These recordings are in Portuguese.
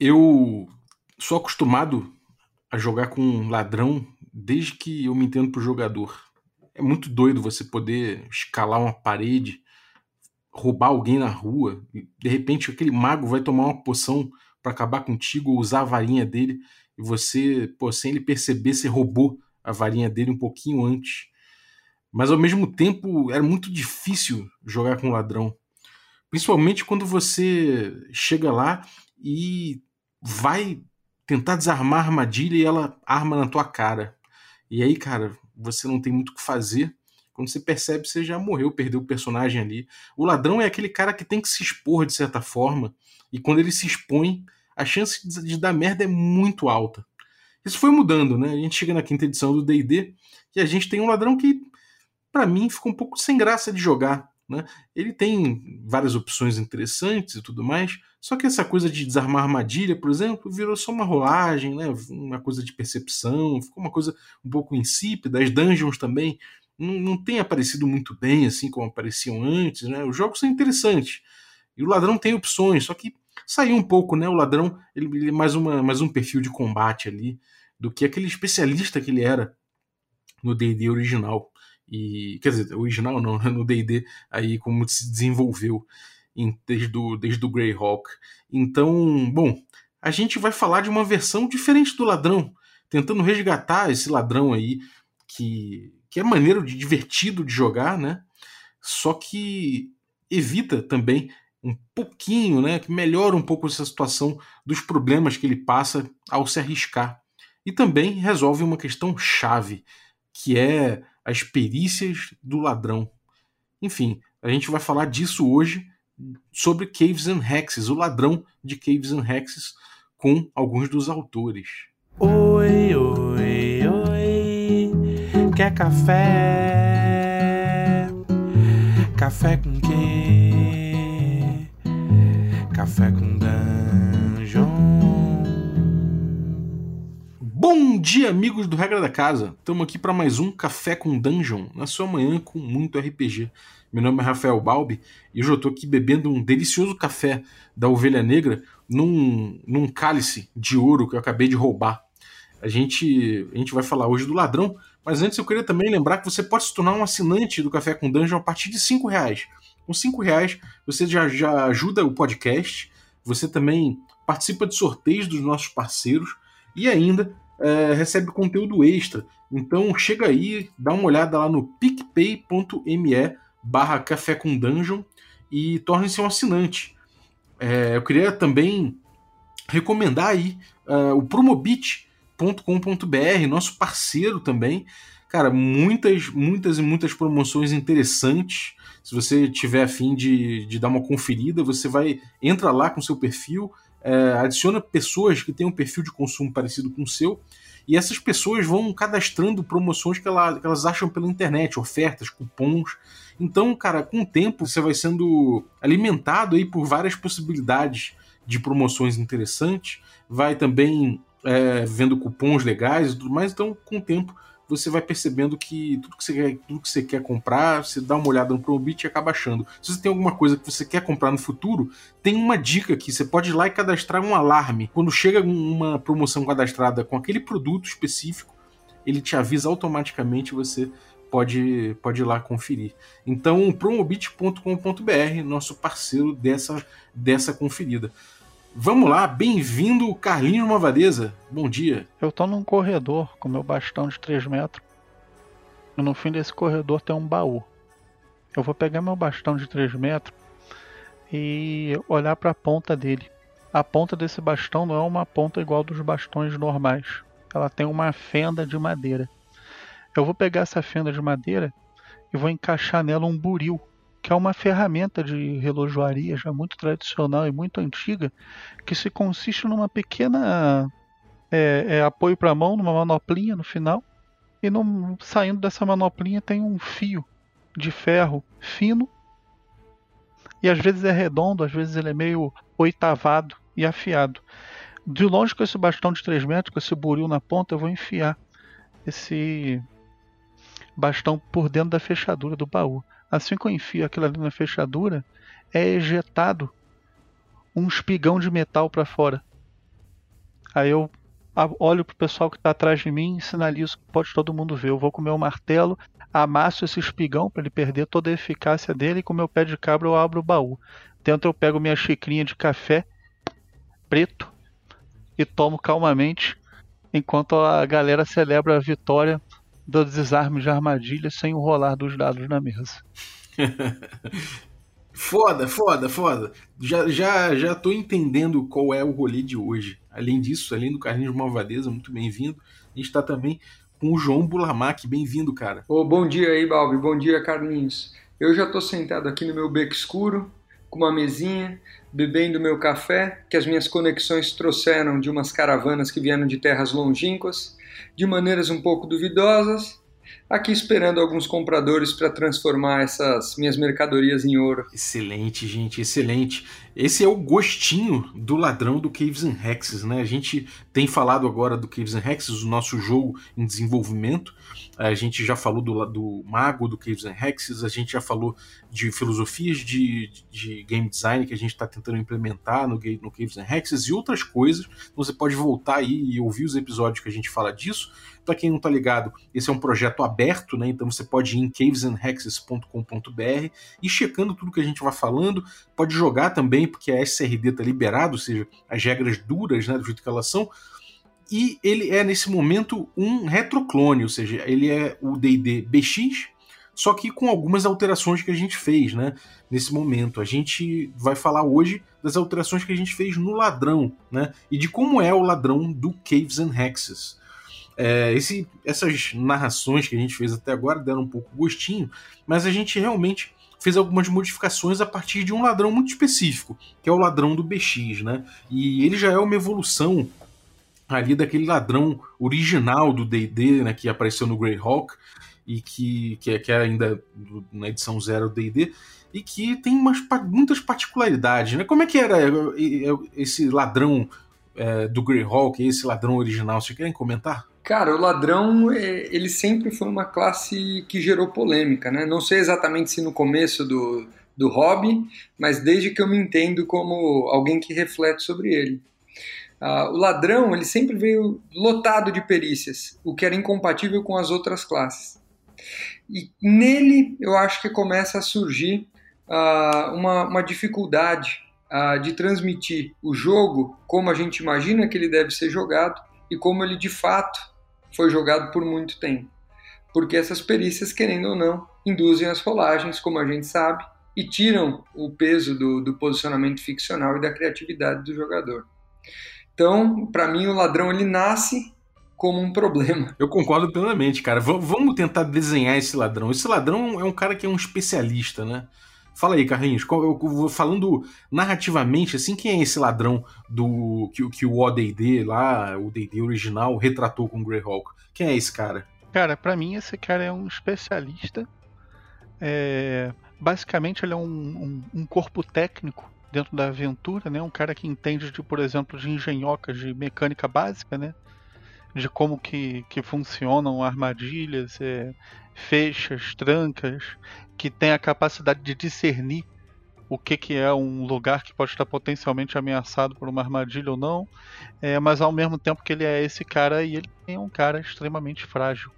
Eu sou acostumado a jogar com um ladrão desde que eu me entendo pro jogador. É muito doido você poder escalar uma parede, roubar alguém na rua, de repente aquele mago vai tomar uma poção para acabar contigo ou usar a varinha dele e você, pô, sem ele perceber, você roubou a varinha dele um pouquinho antes. Mas ao mesmo tempo era muito difícil jogar com ladrão. Principalmente quando você chega lá e vai tentar desarmar a armadilha e ela arma na tua cara. E aí, cara, você não tem muito o que fazer. Quando você percebe, você já morreu, perdeu o personagem ali. O ladrão é aquele cara que tem que se expor de certa forma. E quando ele se expõe, a chance de dar merda é muito alta. Isso foi mudando, né? A gente chega na quinta edição do DD e a gente tem um ladrão que, para mim, ficou um pouco sem graça de jogar. Né? Ele tem várias opções interessantes e tudo mais, só que essa coisa de desarmar armadilha, por exemplo, virou só uma rolagem, né? uma coisa de percepção, ficou uma coisa um pouco insípida. As dungeons também não, não têm aparecido muito bem, assim como apareciam antes. Né? Os jogos são interessantes e o ladrão tem opções, só que saiu um pouco, né? O ladrão ele, ele é mais, uma, mais um perfil de combate ali do que aquele especialista que ele era no D&D original. E, quer dizer, original não, no D&D aí como se desenvolveu em, desde o desde o Greyhawk. Então, bom, a gente vai falar de uma versão diferente do ladrão, tentando resgatar esse ladrão aí que, que é maneiro de divertido de jogar, né? Só que evita também um pouquinho, né, que melhora um pouco essa situação dos problemas que ele passa ao se arriscar. E também resolve uma questão chave, que é as perícias do ladrão. Enfim, a gente vai falar disso hoje sobre Caves and Hexes, o ladrão de Caves and Hexes, com alguns dos autores. Oi, oi, oi, quer café? Café com quem? Café com Bom dia, amigos do Regra da Casa! Estamos aqui para mais um Café com Dungeon, na sua manhã com muito RPG. Meu nome é Rafael Balbi e hoje eu estou aqui bebendo um delicioso café da Ovelha Negra num, num cálice de ouro que eu acabei de roubar. A gente, a gente vai falar hoje do ladrão, mas antes eu queria também lembrar que você pode se tornar um assinante do Café com Dungeon a partir de cinco reais. Com cinco reais você já, já ajuda o podcast, você também participa de sorteios dos nossos parceiros e ainda é, recebe conteúdo extra. Então chega aí, dá uma olhada lá no picpay.me barra café com dungeon e torne-se um assinante. É, eu queria também recomendar aí uh, o promobit.com.br, nosso parceiro também. Cara, muitas, muitas e muitas promoções interessantes. Se você tiver afim de, de dar uma conferida, você vai, entra lá com seu perfil, é, adiciona pessoas que têm um perfil de consumo parecido com o seu, e essas pessoas vão cadastrando promoções que, ela, que elas acham pela internet, ofertas, cupons. Então, cara, com o tempo você vai sendo alimentado aí por várias possibilidades de promoções interessantes, vai também é, vendo cupons legais e tudo mais. Então, com o tempo, você vai percebendo que tudo que você quer, tudo que você quer comprar, você dá uma olhada no Promobit e acaba achando. Se você tem alguma coisa que você quer comprar no futuro, tem uma dica aqui. Você pode ir lá e cadastrar um alarme. Quando chega uma promoção cadastrada com aquele produto específico, ele te avisa automaticamente você pode, pode ir lá conferir. Então, promobit.com.br, nosso parceiro dessa, dessa conferida. Vamos lá, bem-vindo, Carlinhos Mavadeza. Bom dia. Eu tô num corredor com meu bastão de 3 metros. E no fim desse corredor tem um baú. Eu vou pegar meu bastão de 3 metros e olhar para a ponta dele. A ponta desse bastão não é uma ponta igual dos bastões normais. Ela tem uma fenda de madeira. Eu vou pegar essa fenda de madeira e vou encaixar nela um buril que é uma ferramenta de relojoaria já muito tradicional e muito antiga, que se consiste numa pequena é, é, apoio para a mão, numa manoplinha no final, e no, saindo dessa manoplinha tem um fio de ferro fino, e às vezes é redondo, às vezes ele é meio oitavado e afiado. De longe com esse bastão de 3 metros, com esse buril na ponta, eu vou enfiar esse bastão por dentro da fechadura do baú. Assim que eu enfio aquilo ali na fechadura, é ejetado um espigão de metal para fora. Aí eu olho pro pessoal que tá atrás de mim e sinalizo que pode todo mundo ver. Eu vou com o meu martelo, amasso esse espigão para ele perder toda a eficácia dele e com meu pé de cabra eu abro o baú. Dentro eu pego minha xicrinha de café preto e tomo calmamente enquanto a galera celebra a vitória do desarme de armadilha sem o rolar dos dados na mesa. Foda, foda, foda. Já, já, já tô entendendo qual é o rolê de hoje. Além disso, além do Carlinhos Malvadeza, muito bem-vindo. A gente tá também com o João Bulamac. Bem-vindo, cara. Ô, bom dia aí, Balbi. Bom dia, Carlinhos. Eu já tô sentado aqui no meu beco escuro, com uma mesinha, bebendo meu café, que as minhas conexões trouxeram de umas caravanas que vieram de terras longínquas, de maneiras um pouco duvidosas, aqui esperando alguns compradores para transformar essas minhas mercadorias em ouro. Excelente, gente, excelente. Esse é o gostinho do ladrão do Caves and Hexes, né? A gente tem falado agora do Caves and Hexes, o nosso jogo em desenvolvimento. A gente já falou do, do mago do Caves and Hexes, a gente já falou de filosofias de, de game design que a gente está tentando implementar no, no Caves and Hexes e outras coisas. Então você pode voltar aí e ouvir os episódios que a gente fala disso. Para quem não está ligado, esse é um projeto aberto, né? Então você pode ir em cavesandhexes.com.br e checando tudo que a gente vai falando. Pode jogar também, porque a SRD está liberado, ou seja, as regras duras, né, do jeito que elas são. E ele é, nesse momento, um retroclone, ou seja, ele é o DD BX, só que com algumas alterações que a gente fez, né? Nesse momento. A gente vai falar hoje das alterações que a gente fez no ladrão, né? E de como é o ladrão do Caves and Hexes. É, esse, essas narrações que a gente fez até agora deram um pouco gostinho, mas a gente realmente fez algumas modificações a partir de um ladrão muito específico, que é o ladrão do BX, né? E ele já é uma evolução ali daquele ladrão original do D&D, né, que apareceu no Greyhawk e que, que, é, que é ainda na edição zero do D&D e que tem umas, muitas particularidades, né? Como é que era esse ladrão é, do Greyhawk, esse ladrão original? Vocês querem comentar? Cara, o ladrão, ele sempre foi uma classe que gerou polêmica, né? Não sei exatamente se no começo do, do hobby, mas desde que eu me entendo como alguém que reflete sobre ele. Uh, o ladrão ele sempre veio lotado de perícias, o que era incompatível com as outras classes. E nele eu acho que começa a surgir uh, uma, uma, dificuldade uh, de transmitir o jogo como a gente imagina que ele deve ser jogado e como ele de fato foi jogado por muito tempo. Porque essas perícias, querendo ou não, induzem as rolagens, como a gente sabe, e tiram o peso do, do posicionamento ficcional e da criatividade do jogador. Então, para mim, o ladrão ele nasce como um problema. Eu concordo plenamente, cara. V vamos tentar desenhar esse ladrão. Esse ladrão é um cara que é um especialista, né? Fala aí, Carlinhos, falando narrativamente, assim, quem é esse ladrão do que, que o ODD lá, o D&D original, retratou com o Greyhawk? Quem é esse cara? Cara, para mim esse cara é um especialista. É... Basicamente ele é um, um, um corpo técnico dentro da aventura, né? Um cara que entende de, por exemplo, de engenhocas, de mecânica básica, né? De como que, que funcionam armadilhas, é, fechas, trancas, que tem a capacidade de discernir o que, que é um lugar que pode estar potencialmente ameaçado por uma armadilha ou não, é, mas ao mesmo tempo que ele é esse cara e ele é um cara extremamente frágil.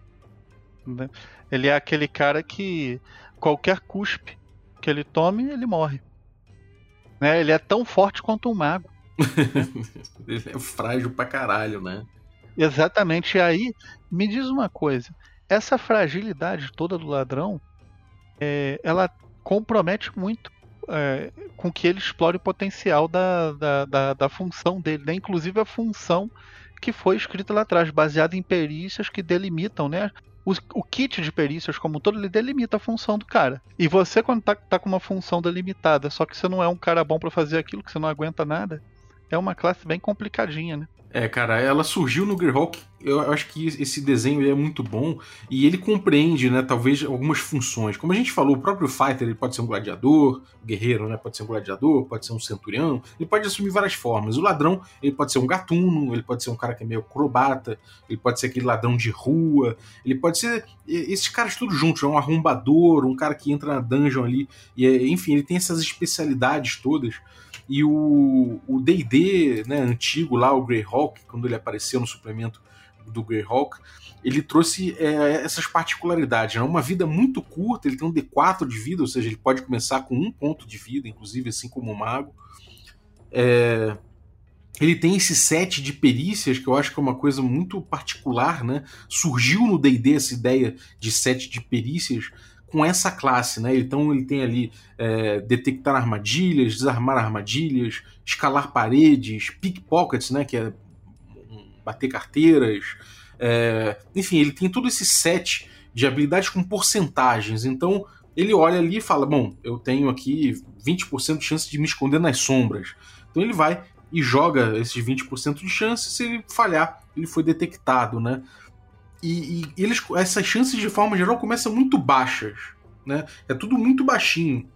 Né? Ele é aquele cara que qualquer cuspe que ele tome, ele morre. Né? Ele é tão forte quanto um mago. ele é frágil pra caralho, né? Exatamente. E aí, me diz uma coisa: essa fragilidade toda do ladrão, é, ela compromete muito é, com que ele explore o potencial da, da, da, da função dele, né? inclusive a função que foi escrita lá atrás, baseada em perícias que delimitam, né? O, o, kit de perícias como um todo, ele delimita a função do cara. E você, quando tá, tá com uma função delimitada, só que você não é um cara bom para fazer aquilo, que você não aguenta nada, é uma classe bem complicadinha, né? É, cara, ela surgiu no Greyhawk. Eu acho que esse desenho é muito bom e ele compreende, né, talvez algumas funções. Como a gente falou, o próprio fighter ele pode ser um gladiador, guerreiro, né, pode ser um gladiador, pode ser um centurião, ele pode assumir várias formas. O ladrão, ele pode ser um gatuno, ele pode ser um cara que é meio acrobata, ele pode ser aquele ladrão de rua, ele pode ser esses caras todos juntos, é um arrombador, um cara que entra na dungeon ali, e enfim, ele tem essas especialidades todas. E o D&D, né, antigo lá, o Greyhawk, quando ele apareceu no suplemento do Greyhawk, ele trouxe é, essas particularidades. Né? Uma vida muito curta, ele tem um D4 de vida, ou seja, ele pode começar com um ponto de vida, inclusive, assim como o mago. É, ele tem esse set de perícias que eu acho que é uma coisa muito particular, né? Surgiu no D&D essa ideia de set de perícias com essa classe, né? Então ele tem ali é, detectar armadilhas, desarmar armadilhas, escalar paredes, pickpockets, né? Que é bater carteiras, é, enfim, ele tem todo esse set de habilidades com porcentagens. Então ele olha ali e fala: Bom, eu tenho aqui 20% de chance de me esconder nas sombras. Então ele vai e joga esses 20% de chance, se ele falhar, ele foi detectado, né? E, e, eles, essas chances de forma geral começam muito baixas, né? É tudo muito baixinho,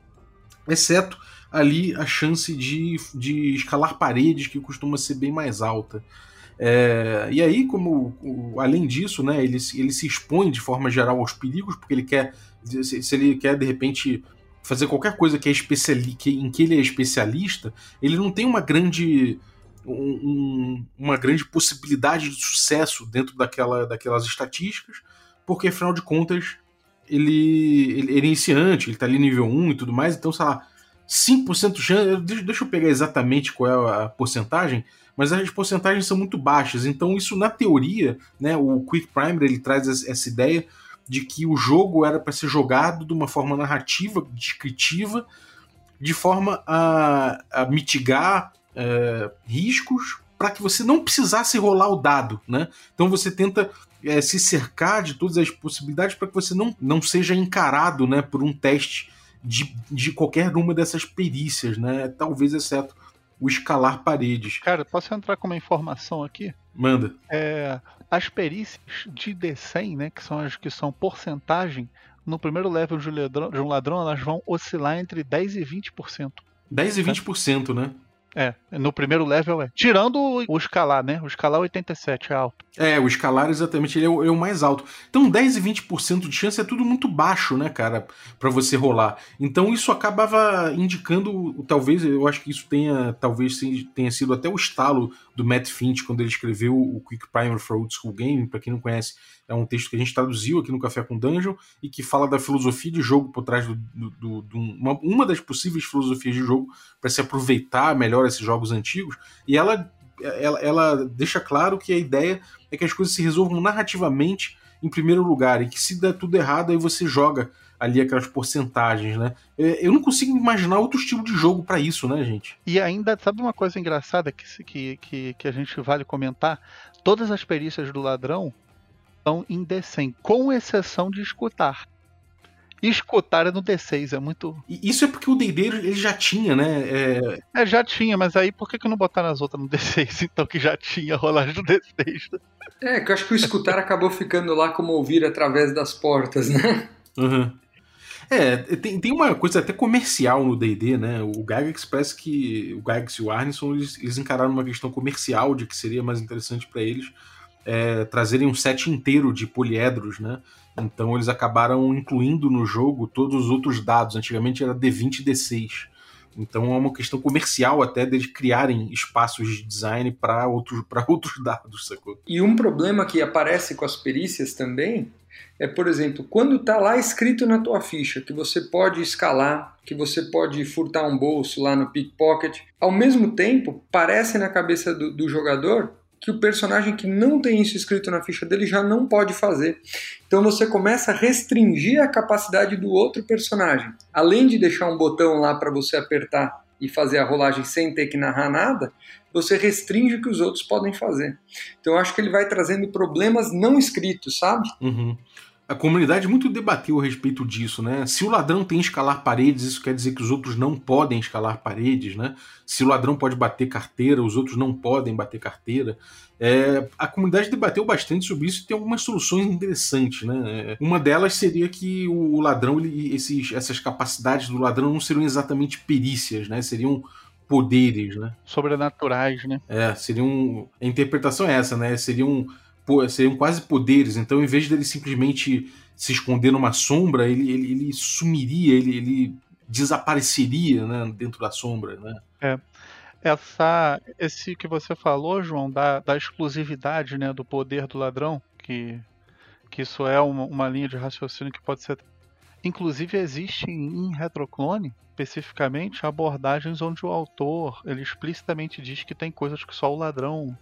exceto ali a chance de, de escalar paredes, que costuma ser bem mais alta. É, e aí, como além disso, né, ele, ele se expõe de forma geral aos perigos, porque ele quer, se, se ele quer de repente fazer qualquer coisa que é especiali que, em que ele é especialista, ele não tem uma grande um, uma grande possibilidade de sucesso dentro daquela, daquelas estatísticas, porque afinal de contas ele, ele, ele é iniciante, ele está ali nível 1 e tudo mais, então sei lá, 5% de chance, deixa eu pegar exatamente qual é a porcentagem, mas as porcentagens são muito baixas, então isso na teoria, né, o Quick Primer ele traz essa ideia de que o jogo era para ser jogado de uma forma narrativa, descritiva, de forma a, a mitigar é, riscos para que você não precisasse rolar o dado, né? Então você tenta é, se cercar de todas as possibilidades para que você não, não seja encarado, né, por um teste de, de qualquer uma dessas perícias, né? Talvez exceto o escalar paredes. Cara, posso entrar com uma informação aqui? Manda. É, as perícias de D100, né, que são as que são porcentagem, no primeiro level de um ladrão, de um ladrão elas vão oscilar entre 10 e 20%. 10 e 20%, né? É, no primeiro level é. Tirando o escalar, né? O escalar 87 é alto. É, o escalar exatamente, ele é o, é o mais alto. Então 10 e 20% de chance é tudo muito baixo, né, cara, para você rolar. Então isso acabava indicando, talvez, eu acho que isso tenha, talvez tenha sido até o estalo do Matt Finch quando ele escreveu o Quick Primer for Old School Game, para quem não conhece, é um texto que a gente traduziu aqui no Café com Dungeon e que fala da filosofia de jogo por trás do, do, do, do uma, uma das possíveis filosofias de jogo para se aproveitar melhor esses jogos antigos. E ela, ela, ela deixa claro que a ideia é que as coisas se resolvam narrativamente em primeiro lugar e que se der tudo errado aí você joga ali aquelas porcentagens, né? É, eu não consigo imaginar outro estilo de jogo para isso, né, gente? E ainda, sabe uma coisa engraçada que, que, que, que a gente vale comentar? Todas as perícias do ladrão são em D100, com exceção de escutar. Escutar é no D6, é muito. Isso é porque o D&D ele já tinha, né? É... é... já tinha, mas aí por que, que não botaram as outras no D6, então, que já tinha rolagem no D6? É, que eu acho que o escutar acabou ficando lá como ouvir através das portas, né? Uhum. É, tem, tem uma coisa até comercial no D&D, né? O Gygax parece que o Gygax e o Arneson, eles, eles encararam uma questão comercial de que seria mais interessante para eles é, trazerem um set inteiro de poliedros, né? Então eles acabaram incluindo no jogo todos os outros dados. Antigamente era D20 e D6. Então é uma questão comercial até deles criarem espaços de design para outros, outros dados, sacou? E um problema que aparece com as perícias também é, por exemplo, quando está lá escrito na tua ficha que você pode escalar, que você pode furtar um bolso lá no pickpocket, ao mesmo tempo parece na cabeça do, do jogador que o personagem que não tem isso escrito na ficha dele já não pode fazer. Então você começa a restringir a capacidade do outro personagem. Além de deixar um botão lá para você apertar e fazer a rolagem sem ter que narrar nada, você restringe o que os outros podem fazer. Então eu acho que ele vai trazendo problemas não escritos, sabe? Uhum a comunidade muito debateu a respeito disso, né? Se o ladrão tem escalar paredes, isso quer dizer que os outros não podem escalar paredes, né? Se o ladrão pode bater carteira, os outros não podem bater carteira. É, a comunidade debateu bastante sobre isso e tem algumas soluções interessantes, né? Uma delas seria que o ladrão, ele, esses, essas capacidades do ladrão não seriam exatamente perícias, né? Seriam poderes, né? Sobrenaturais, né? É, seriam. A interpretação é essa, né? Seriam seriam quase poderes. Então, em vez dele simplesmente se esconder numa sombra, ele, ele, ele sumiria, ele, ele desapareceria né, dentro da sombra. Né? É. essa, esse que você falou, João, da, da exclusividade, né, do poder do ladrão, que, que isso é uma, uma linha de raciocínio que pode ser. Inclusive existe em Retroclone, especificamente, abordagens onde o autor ele explicitamente diz que tem coisas que só o ladrão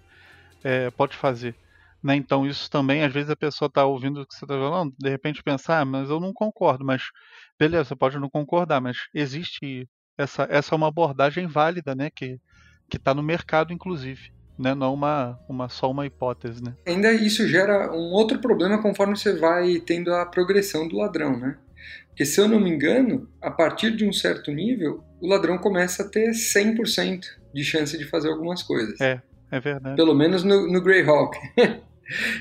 é, pode fazer. Né? Então isso também, às vezes a pessoa está ouvindo o que você está falando, de repente pensar, ah, mas eu não concordo, mas beleza, você pode não concordar, mas existe essa, essa é uma abordagem válida, né? Que que está no mercado, inclusive. Né? Não uma, uma, só uma hipótese. Né? Ainda isso gera um outro problema conforme você vai tendo a progressão do ladrão. Né? Porque, se eu não me engano, a partir de um certo nível, o ladrão começa a ter 100% de chance de fazer algumas coisas. É, é verdade. Pelo menos no, no Greyhawk.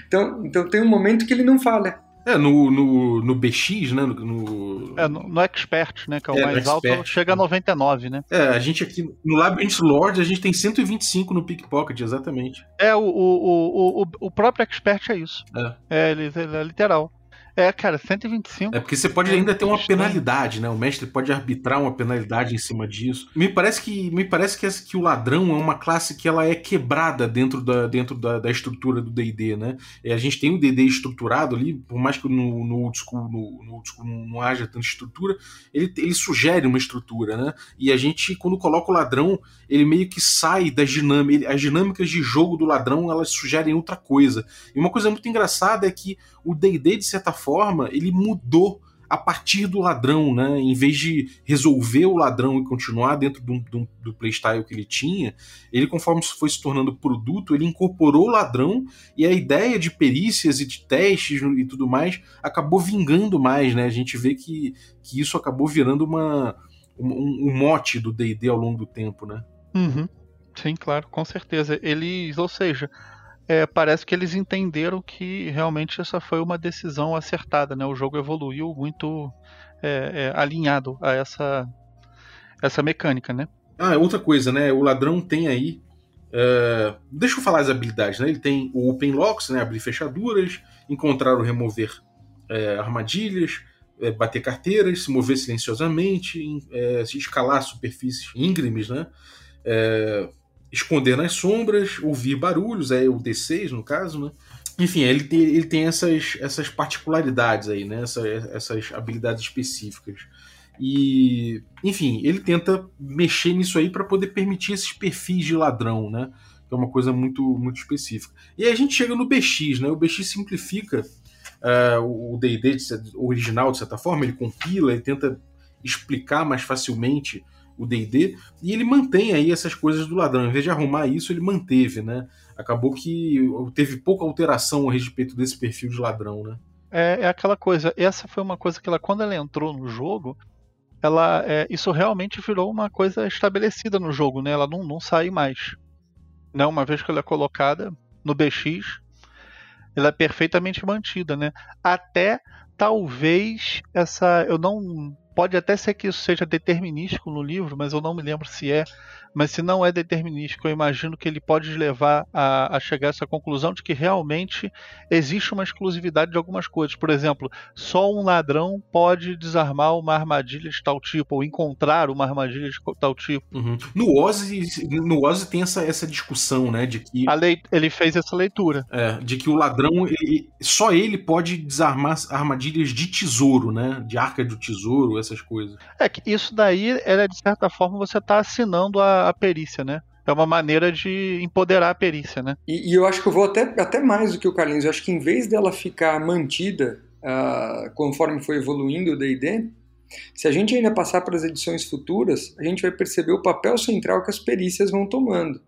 então, então tem um momento que ele não falha. É, no, no, no BX, né? No, no... É, no, no, Expert, né? Que é o é, mais alto, chega a 99, né? É, a gente aqui no Labyrinth Lord a gente tem 125 no Pickpocket, exatamente. É, o, o, o, o, próprio Expert é isso. É, é ele, ele é literal. É, cara, 125. É porque você pode ainda ter uma penalidade, né? O mestre pode arbitrar uma penalidade em cima disso. Me parece que me parece que, que o ladrão é uma classe que ela é quebrada dentro da, dentro da, da estrutura do D&D, né? E a gente tem o D&D estruturado ali, por mais que no, no old school, no, no old school não, não haja tanta estrutura, ele, ele sugere uma estrutura, né? E a gente, quando coloca o ladrão, ele meio que sai das dinâmicas, as dinâmicas de jogo do ladrão, elas sugerem outra coisa. E uma coisa muito engraçada é que o D&D, de certa forma, ele mudou a partir do ladrão, né? Em vez de resolver o ladrão e continuar dentro do, do, do playstyle que ele tinha, ele, conforme foi se tornando produto, ele incorporou o ladrão e a ideia de perícias e de testes e tudo mais acabou vingando mais, né? A gente vê que, que isso acabou virando uma, um, um mote do D&D ao longo do tempo, né? Uhum. Sim, claro, com certeza. Eles, ou seja, é, parece que eles entenderam que realmente essa foi uma decisão acertada, né? O jogo evoluiu muito é, é, alinhado a essa, essa mecânica, né? Ah, outra coisa, né? O ladrão tem aí. Uh, deixa eu falar as habilidades, né? Ele tem o Open Locks, né? Abrir fechaduras, encontrar ou remover é, armadilhas, é, bater carteiras, se mover silenciosamente, se escalar superfícies íngremes, né? Esconder nas sombras, ouvir barulhos, é o D6 no caso, né? Enfim, ele tem, ele tem essas, essas particularidades aí, né? Essa, essas habilidades específicas. E, enfim, ele tenta mexer nisso aí para poder permitir esses perfis de ladrão, né? Que é uma coisa muito, muito específica. E aí a gente chega no BX, né? O BX simplifica uh, o D&D original, de certa forma, ele compila, ele tenta explicar mais facilmente o D&D, e ele mantém aí essas coisas do ladrão. Em vez de arrumar isso, ele manteve, né? Acabou que teve pouca alteração a respeito desse perfil de ladrão, né? É, é aquela coisa, essa foi uma coisa que ela, quando ela entrou no jogo, ela, é, isso realmente virou uma coisa estabelecida no jogo, né? Ela não, não sai mais. Né? Uma vez que ela é colocada no BX, ela é perfeitamente mantida, né? Até talvez essa, eu não Pode até ser que isso seja determinístico no livro, mas eu não me lembro se é. Mas se não é determinístico, eu imagino que ele pode levar a, a chegar a essa conclusão de que realmente existe uma exclusividade de algumas coisas. Por exemplo, só um ladrão pode desarmar uma armadilha de tal tipo, ou encontrar uma armadilha de tal tipo. Uhum. No Ozzy, no Ozzy tem essa, essa discussão, né? De que. Lei, ele fez essa leitura. É, de que o ladrão, ele, só ele pode desarmar armadilhas de tesouro, né? De arca do tesouro, essas coisas. É que isso daí, é, de certa forma, você está assinando a, a, perícia, né? É uma maneira de empoderar a perícia, né? E, e, eu acho que eu vou até, até mais do que o Carlinhos. Eu acho que em vez dela ficar mantida uh, conforme foi evoluindo o D&D, se a gente ainda passar para as edições futuras, a gente vai perceber o papel central que as perícias vão tomando.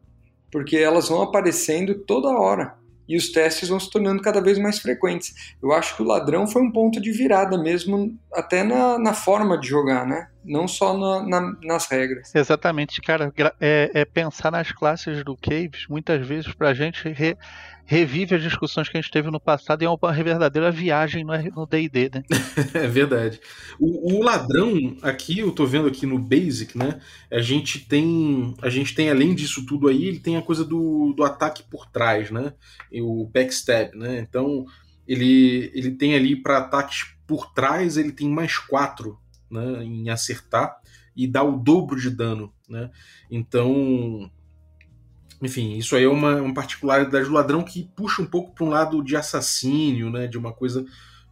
Porque elas vão aparecendo toda hora e os testes vão se tornando cada vez mais frequentes. Eu acho que o ladrão foi um ponto de virada mesmo, até na, na forma de jogar, né? Não só na, na, nas regras. Exatamente, cara. É, é, pensar nas classes do Caves, muitas vezes, pra gente re, revive as discussões que a gente teve no passado e é uma verdadeira viagem no D&D, né? é verdade. O, o, ladrão, aqui, eu tô vendo aqui no Basic, né? A gente tem, a gente tem além disso tudo aí, ele tem a coisa do, do ataque por trás, né? O backstab, né? Então, ele, ele tem ali para ataques por trás, ele tem mais quatro né, em acertar e dá o dobro de dano, né? Então, enfim, isso aí é uma, uma particularidade do ladrão que puxa um pouco para um lado de assassínio, né? De uma coisa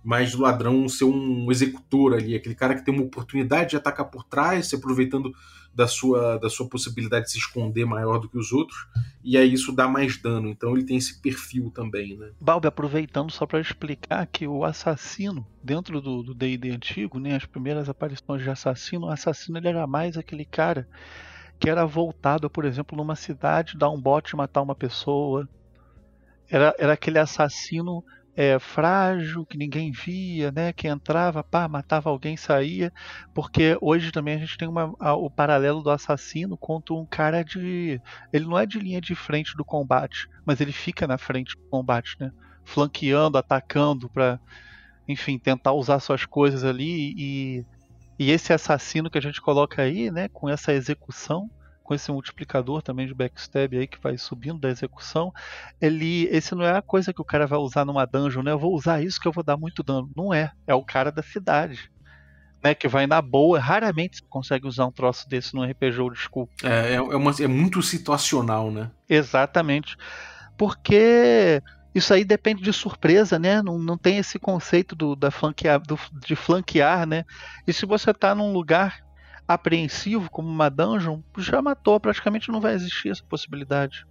mais do ladrão ser um executor ali, aquele cara que tem uma oportunidade de atacar por trás, se aproveitando da sua, da sua possibilidade de se esconder maior do que os outros, e aí isso dá mais dano. Então ele tem esse perfil também, né? Balbi, aproveitando só para explicar que o assassino, dentro do D&D antigo, né, as primeiras aparições de assassino, o assassino ele era mais aquele cara que era voltado, por exemplo, numa cidade, dar um bote e matar uma pessoa. Era, era aquele assassino é, frágil, que ninguém via, né? Que entrava, pá, matava alguém, saía. Porque hoje também a gente tem uma, a, o paralelo do assassino contra um cara de. Ele não é de linha de frente do combate, mas ele fica na frente do combate, né? Flanqueando, atacando para, enfim, tentar usar suas coisas ali e e esse assassino que a gente coloca aí, né, com essa execução, com esse multiplicador também de backstab aí que vai subindo da execução, ele, esse não é a coisa que o cara vai usar numa dungeon, né? Eu vou usar isso que eu vou dar muito dano. Não é, é o cara da cidade. Né, que vai na boa, raramente você consegue usar um troço desse no RPG ou desculpa. É, é, é, uma, é muito situacional, né? Exatamente. Porque isso aí depende de surpresa, né? Não, não tem esse conceito do, da flanquear, do, de flanquear, né? E se você está num lugar apreensivo, como uma dungeon, já matou, praticamente não vai existir essa possibilidade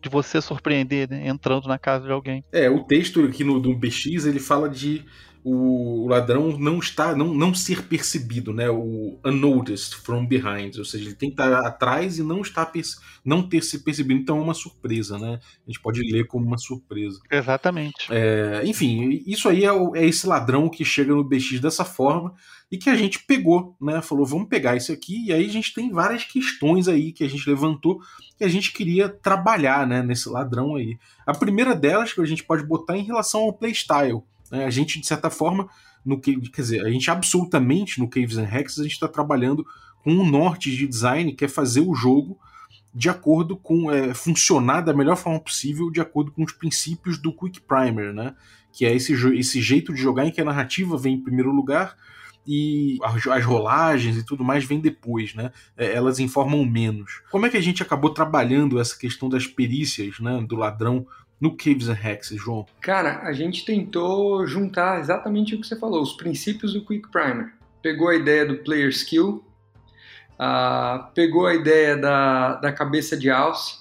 de você surpreender né? entrando na casa de alguém. É, o texto aqui no do BX ele fala de o ladrão não está não, não ser percebido, né? O unnoticed from behind, ou seja, ele tem que estar atrás e não está não ter se percebido, então é uma surpresa, né? A gente pode ler como uma surpresa. Exatamente. É, enfim, isso aí é, o, é, esse ladrão que chega no BX dessa forma e que a gente pegou, né? Falou, vamos pegar isso aqui e aí a gente tem várias questões aí que a gente levantou que a gente queria trabalhar, né? Nesse ladrão aí. A primeira delas que a gente pode botar em relação ao playstyle? A gente, de certa forma, no que, quer dizer, a gente absolutamente no Caves and Hexes, a gente está trabalhando com um norte de design que é fazer o jogo de acordo com é, funcionar da melhor forma possível de acordo com os princípios do Quick Primer, né? Que é esse, esse jeito de jogar em que a narrativa vem em primeiro lugar e as, as rolagens e tudo mais vem depois, né? É, elas informam menos. Como é que a gente acabou trabalhando essa questão das perícias, né? Do ladrão no Caves and Hexes, João? Cara, a gente tentou juntar exatamente o que você falou, os princípios do Quick Primer. Pegou a ideia do player skill, uh, pegou a ideia da, da cabeça de alce,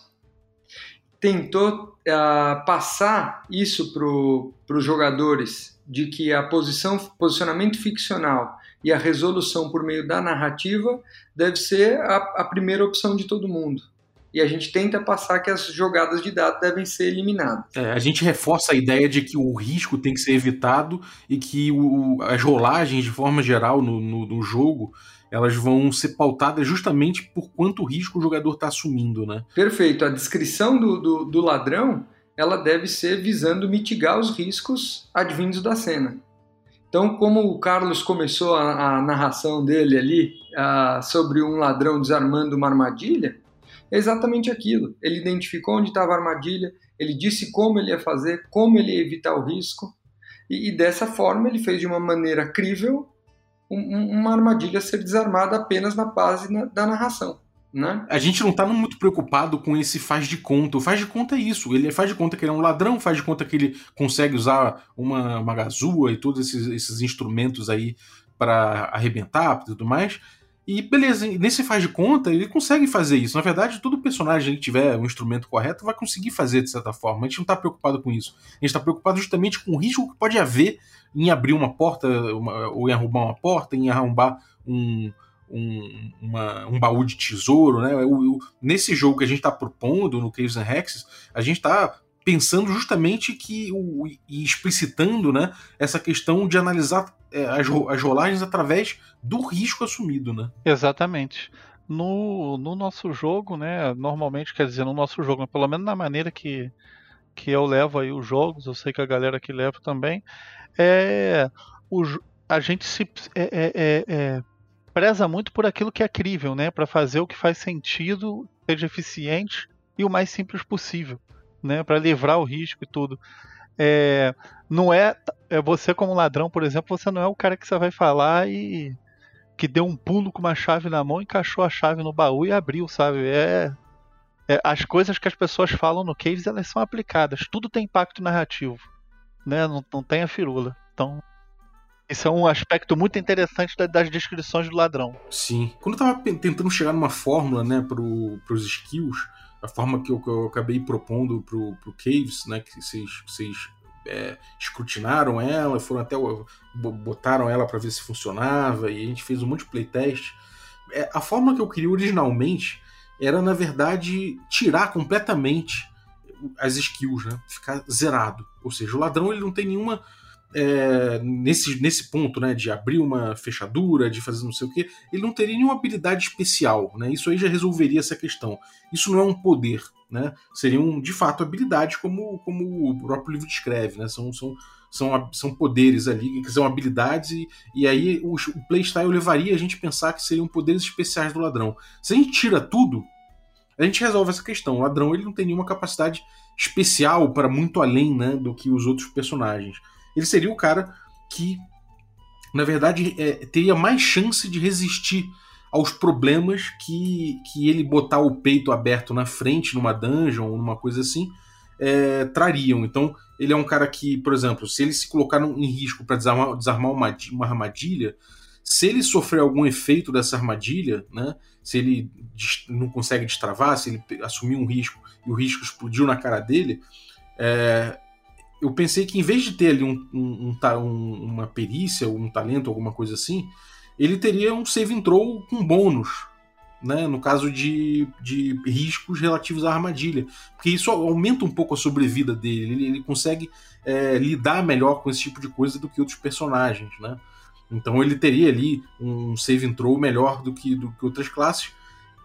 tentou uh, passar isso para os jogadores de que a posição, posicionamento ficcional e a resolução por meio da narrativa deve ser a, a primeira opção de todo mundo e a gente tenta passar que as jogadas de dado devem ser eliminadas. É, a gente reforça a ideia de que o risco tem que ser evitado e que o, as rolagens, de forma geral, no, no, no, jogo, elas vão ser pautadas justamente por quanto risco o jogador está assumindo, né? Perfeito. A descrição do, do, do ladrão ela deve ser visando mitigar os riscos advindos da cena. Então, como o Carlos começou a, a narração dele ali a, sobre um ladrão desarmando uma armadilha, é exatamente aquilo. Ele identificou onde estava a armadilha, ele disse como ele ia fazer, como ele ia evitar o risco, e, e dessa forma ele fez de uma maneira crível um, uma armadilha ser desarmada apenas na base na, da narração. Né? A gente não está muito preocupado com esse faz de conta. O faz de conta é isso. Ele faz de conta que ele é um ladrão, faz de conta que ele consegue usar uma, uma gazua e todos esses, esses instrumentos aí para arrebentar e tudo mais. E beleza, nesse faz de conta, ele consegue fazer isso. Na verdade, todo personagem que tiver um instrumento correto vai conseguir fazer de certa forma. A gente não está preocupado com isso. A gente está preocupado justamente com o risco que pode haver em abrir uma porta, uma, ou em arrombar uma porta, em arrombar um, um, uma, um baú de tesouro. Né? O, o, nesse jogo que a gente está propondo, no Caves and Hexes, a gente está pensando justamente que o, e explicitando né, essa questão de analisar é, as, as rolagens através do risco assumido, né? Exatamente. No, no nosso jogo, né, normalmente, quer dizer, no nosso jogo, pelo menos na maneira que, que eu levo aí os jogos, eu sei que a galera que leva também, é, o, a gente se é, é, é, é preza muito por aquilo que é crível, né, para fazer o que faz sentido, seja eficiente e o mais simples possível né, para livrar o risco e tudo. É, não é, é você como ladrão, por exemplo, você não é o cara que você vai falar e que deu um pulo com uma chave na mão, encaixou a chave no baú e abriu, sabe? É é, as coisas que as pessoas falam no Caves elas são aplicadas. Tudo tem impacto narrativo, né? Não, não tem a firula. Então, isso é um aspecto muito interessante das descrições do ladrão. Sim. Quando eu tava tentando chegar numa fórmula, né, pro, pros skills, a forma que eu, que eu acabei propondo pro, pro Caves, né, que vocês, vocês é, escrutinaram ela, foram até botaram ela para ver se funcionava e a gente fez um monte de playtest. É, a forma que eu queria originalmente era na verdade tirar completamente as skills, né? Ficar zerado. Ou seja, o ladrão ele não tem nenhuma é, nesse, nesse ponto, né, de abrir uma fechadura, de fazer não sei o que, ele não teria nenhuma habilidade especial, né? Isso aí já resolveria essa questão. Isso não é um poder, né? Seriam de fato habilidades como, como o próprio livro descreve, né? São, são, são, são poderes ali, que são habilidades, e, e aí o, o playstyle levaria a gente a pensar que seriam poderes especiais do ladrão. Se a gente tira tudo, a gente resolve essa questão. O ladrão ele não tem nenhuma capacidade especial para muito além né, do que os outros personagens. Ele seria o cara que, na verdade, é, teria mais chance de resistir aos problemas que, que ele botar o peito aberto na frente numa dungeon ou numa coisa assim é, trariam. Então, ele é um cara que, por exemplo, se ele se colocar em risco para desarmar, desarmar uma, uma armadilha, se ele sofrer algum efeito dessa armadilha, né, se ele não consegue destravar, se ele assumir um risco e o risco explodiu na cara dele, é, eu pensei que em vez de ter ali um, um, um, uma perícia, um talento, alguma coisa assim, ele teria um save throw com bônus, né, no caso de, de riscos relativos à armadilha. Porque isso aumenta um pouco a sobrevida dele, ele, ele consegue é, lidar melhor com esse tipo de coisa do que outros personagens. Né? Então ele teria ali um save throw melhor do que, do que outras classes,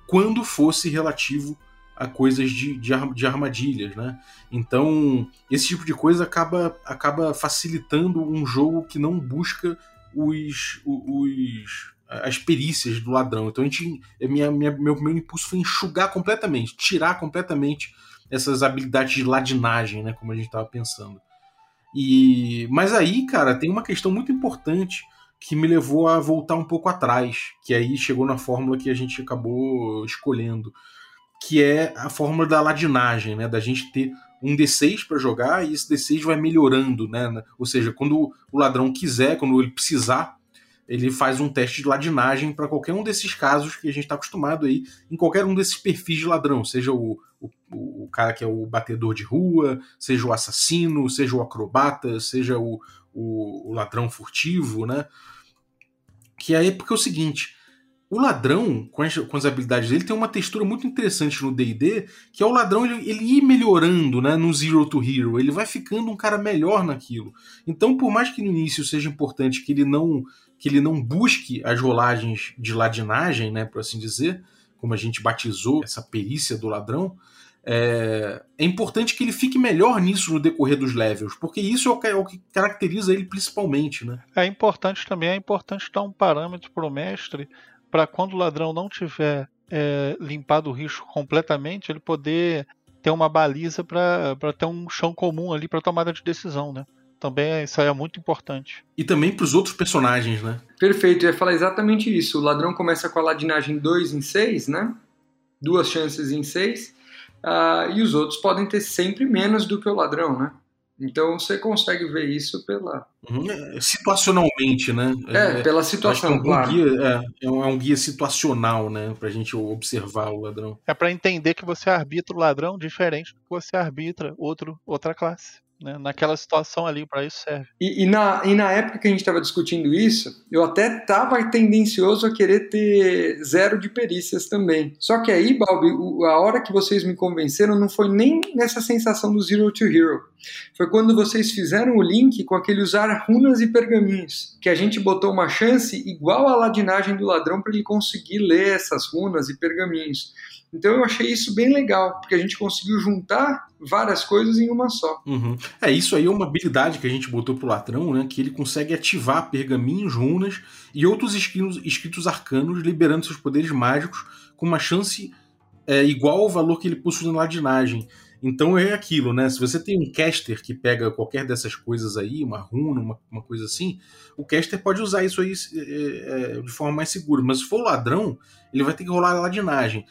quando fosse relativo a coisas de, de, de, armadilhas, né? Então, esse tipo de coisa acaba, acaba facilitando um jogo que não busca os, os as perícias do ladrão. Então a gente, minha, minha, meu primeiro impulso foi enxugar completamente, tirar completamente essas habilidades de ladinagem, né, como a gente estava pensando. E mas aí, cara, tem uma questão muito importante que me levou a voltar um pouco atrás, que aí chegou na fórmula que a gente acabou escolhendo, que é a fórmula da ladinagem, né, da gente ter um D6 para jogar e esse D6 vai melhorando, né? Ou seja, quando o ladrão quiser, quando ele precisar, ele faz um teste de ladinagem para qualquer um desses casos que a gente está acostumado aí, em qualquer um desses perfis de ladrão, seja o, o, o, cara que é o batedor de rua, seja o assassino, seja o acrobata, seja o, o, o ladrão furtivo, né? Que aí é porque é o seguinte, o ladrão, com as, com as, habilidades dele, tem uma textura muito interessante no DD, que é o ladrão ele, ele ir melhorando né, no Zero to Hero. Ele vai ficando um cara melhor naquilo. Então, por mais que no início seja importante que ele não que ele não busque as rolagens de ladinagem, né, por assim dizer, como a gente batizou essa perícia do ladrão, é, é, importante que ele fique melhor nisso no decorrer dos levels, porque isso é o que, é o que caracteriza ele principalmente, né? É importante também, é importante dar um parâmetro para o mestre para quando o ladrão não tiver é, limpado o risco completamente, ele poder ter uma baliza para ter um chão comum ali para tomada de decisão, né? Também isso aí é muito importante. E também para os outros personagens, né? Perfeito, eu ia falar exatamente isso. O ladrão começa com a ladinagem 2 em 6, né? Duas chances em 6. Uh, ah, e os outros podem ter sempre menos do que o ladrão, né? Então você consegue ver isso pela. Uhum, é, situacionalmente, né? É, é pela situação, é um claro. Guia, é, é, um, é um guia situacional, né? Pra gente observar o ladrão. É para entender que você arbitra o ladrão diferente do que você arbitra outro, outra classe. Né? Naquela situação ali, para isso serve. E, e, na, e na época que a gente estava discutindo isso, eu até estava tendencioso a querer ter zero de perícias também. Só que aí, Balbi, a hora que vocês me convenceram não foi nem nessa sensação do Zero to Hero. Foi quando vocês fizeram o link com aquele usar runas e pergaminhos, que a gente botou uma chance igual à ladinagem do ladrão para ele conseguir ler essas runas e pergaminhos. Então eu achei isso bem legal, porque a gente conseguiu juntar várias coisas em uma só. Uhum. É, isso aí é uma habilidade que a gente botou pro Latrão, né? Que ele consegue ativar pergaminhos, runas e outros escritos, escritos arcanos, liberando seus poderes mágicos com uma chance é, igual ao valor que ele possui na ladinagem. Então é aquilo, né? Se você tem um caster que pega qualquer dessas coisas aí, uma runa, uma, uma coisa assim, o caster pode usar isso aí é, é, de forma mais segura. Mas se for ladrão, ele vai ter que rolar a ladinagem.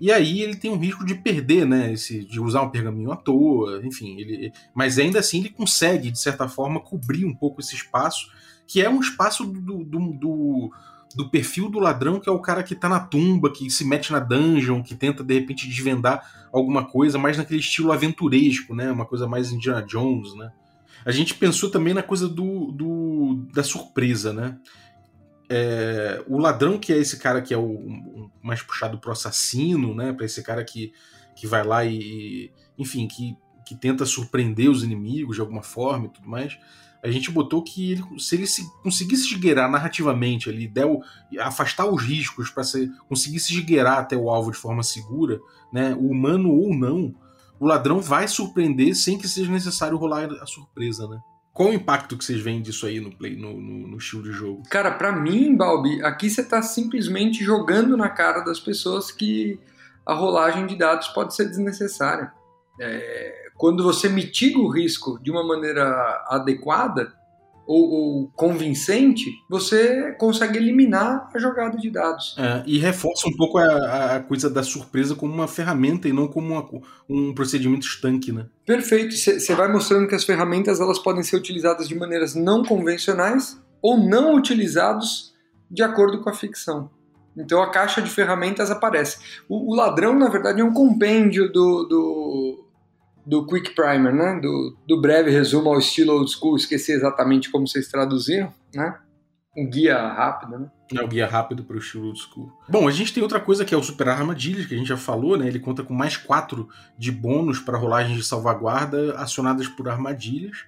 E aí ele tem um risco de perder, né? Esse, de usar um pergaminho à toa, enfim. Ele, mas ainda assim ele consegue, de certa forma, cobrir um pouco esse espaço, que é um espaço do, do, do, do perfil do ladrão, que é o cara que tá na tumba, que se mete na dungeon, que tenta de repente desvendar alguma coisa, mais naquele estilo aventuresco, né? Uma coisa mais Indiana Jones, né? A gente pensou também na coisa do, do da surpresa, né? É, o ladrão, que é esse cara que é o um, mais puxado pro assassino, né? Pra esse cara que, que vai lá e. Enfim, que, que tenta surpreender os inimigos de alguma forma e tudo mais. A gente botou que ele, se ele se, conseguisse esgueirar narrativamente ali, der o, afastar os riscos para conseguir se esgueirar até o alvo de forma segura, né? Humano ou não, o ladrão vai surpreender sem que seja necessário rolar a surpresa, né? Qual o impacto que vocês veem disso aí no play, no, no, no estilo de jogo? Cara, para mim, Balbi, aqui você tá simplesmente jogando na cara das pessoas que a rolagem de dados pode ser desnecessária. É, quando você mitiga o risco de uma maneira adequada, ou, ou, convincente, você consegue eliminar a jogada de dados. É, e reforça um pouco a, a, coisa da surpresa como uma ferramenta e não como uma, um procedimento estanque, né? Perfeito. Você vai mostrando que as ferramentas elas podem ser utilizadas de maneiras não convencionais ou não utilizados de acordo com a ficção. Então a caixa de ferramentas aparece. O, o ladrão, na verdade, é um compêndio do, do do Quick Primer, né? Do, do breve resumo ao estilo old school, esqueci exatamente como vocês traduziram, né? Um guia rápido, né? É o guia rápido para o estilo old school. Bom, a gente tem outra coisa que é o Super Armadilhas, que a gente já falou, né? Ele conta com mais quatro de bônus para rolagens de salvaguarda acionadas por armadilhas.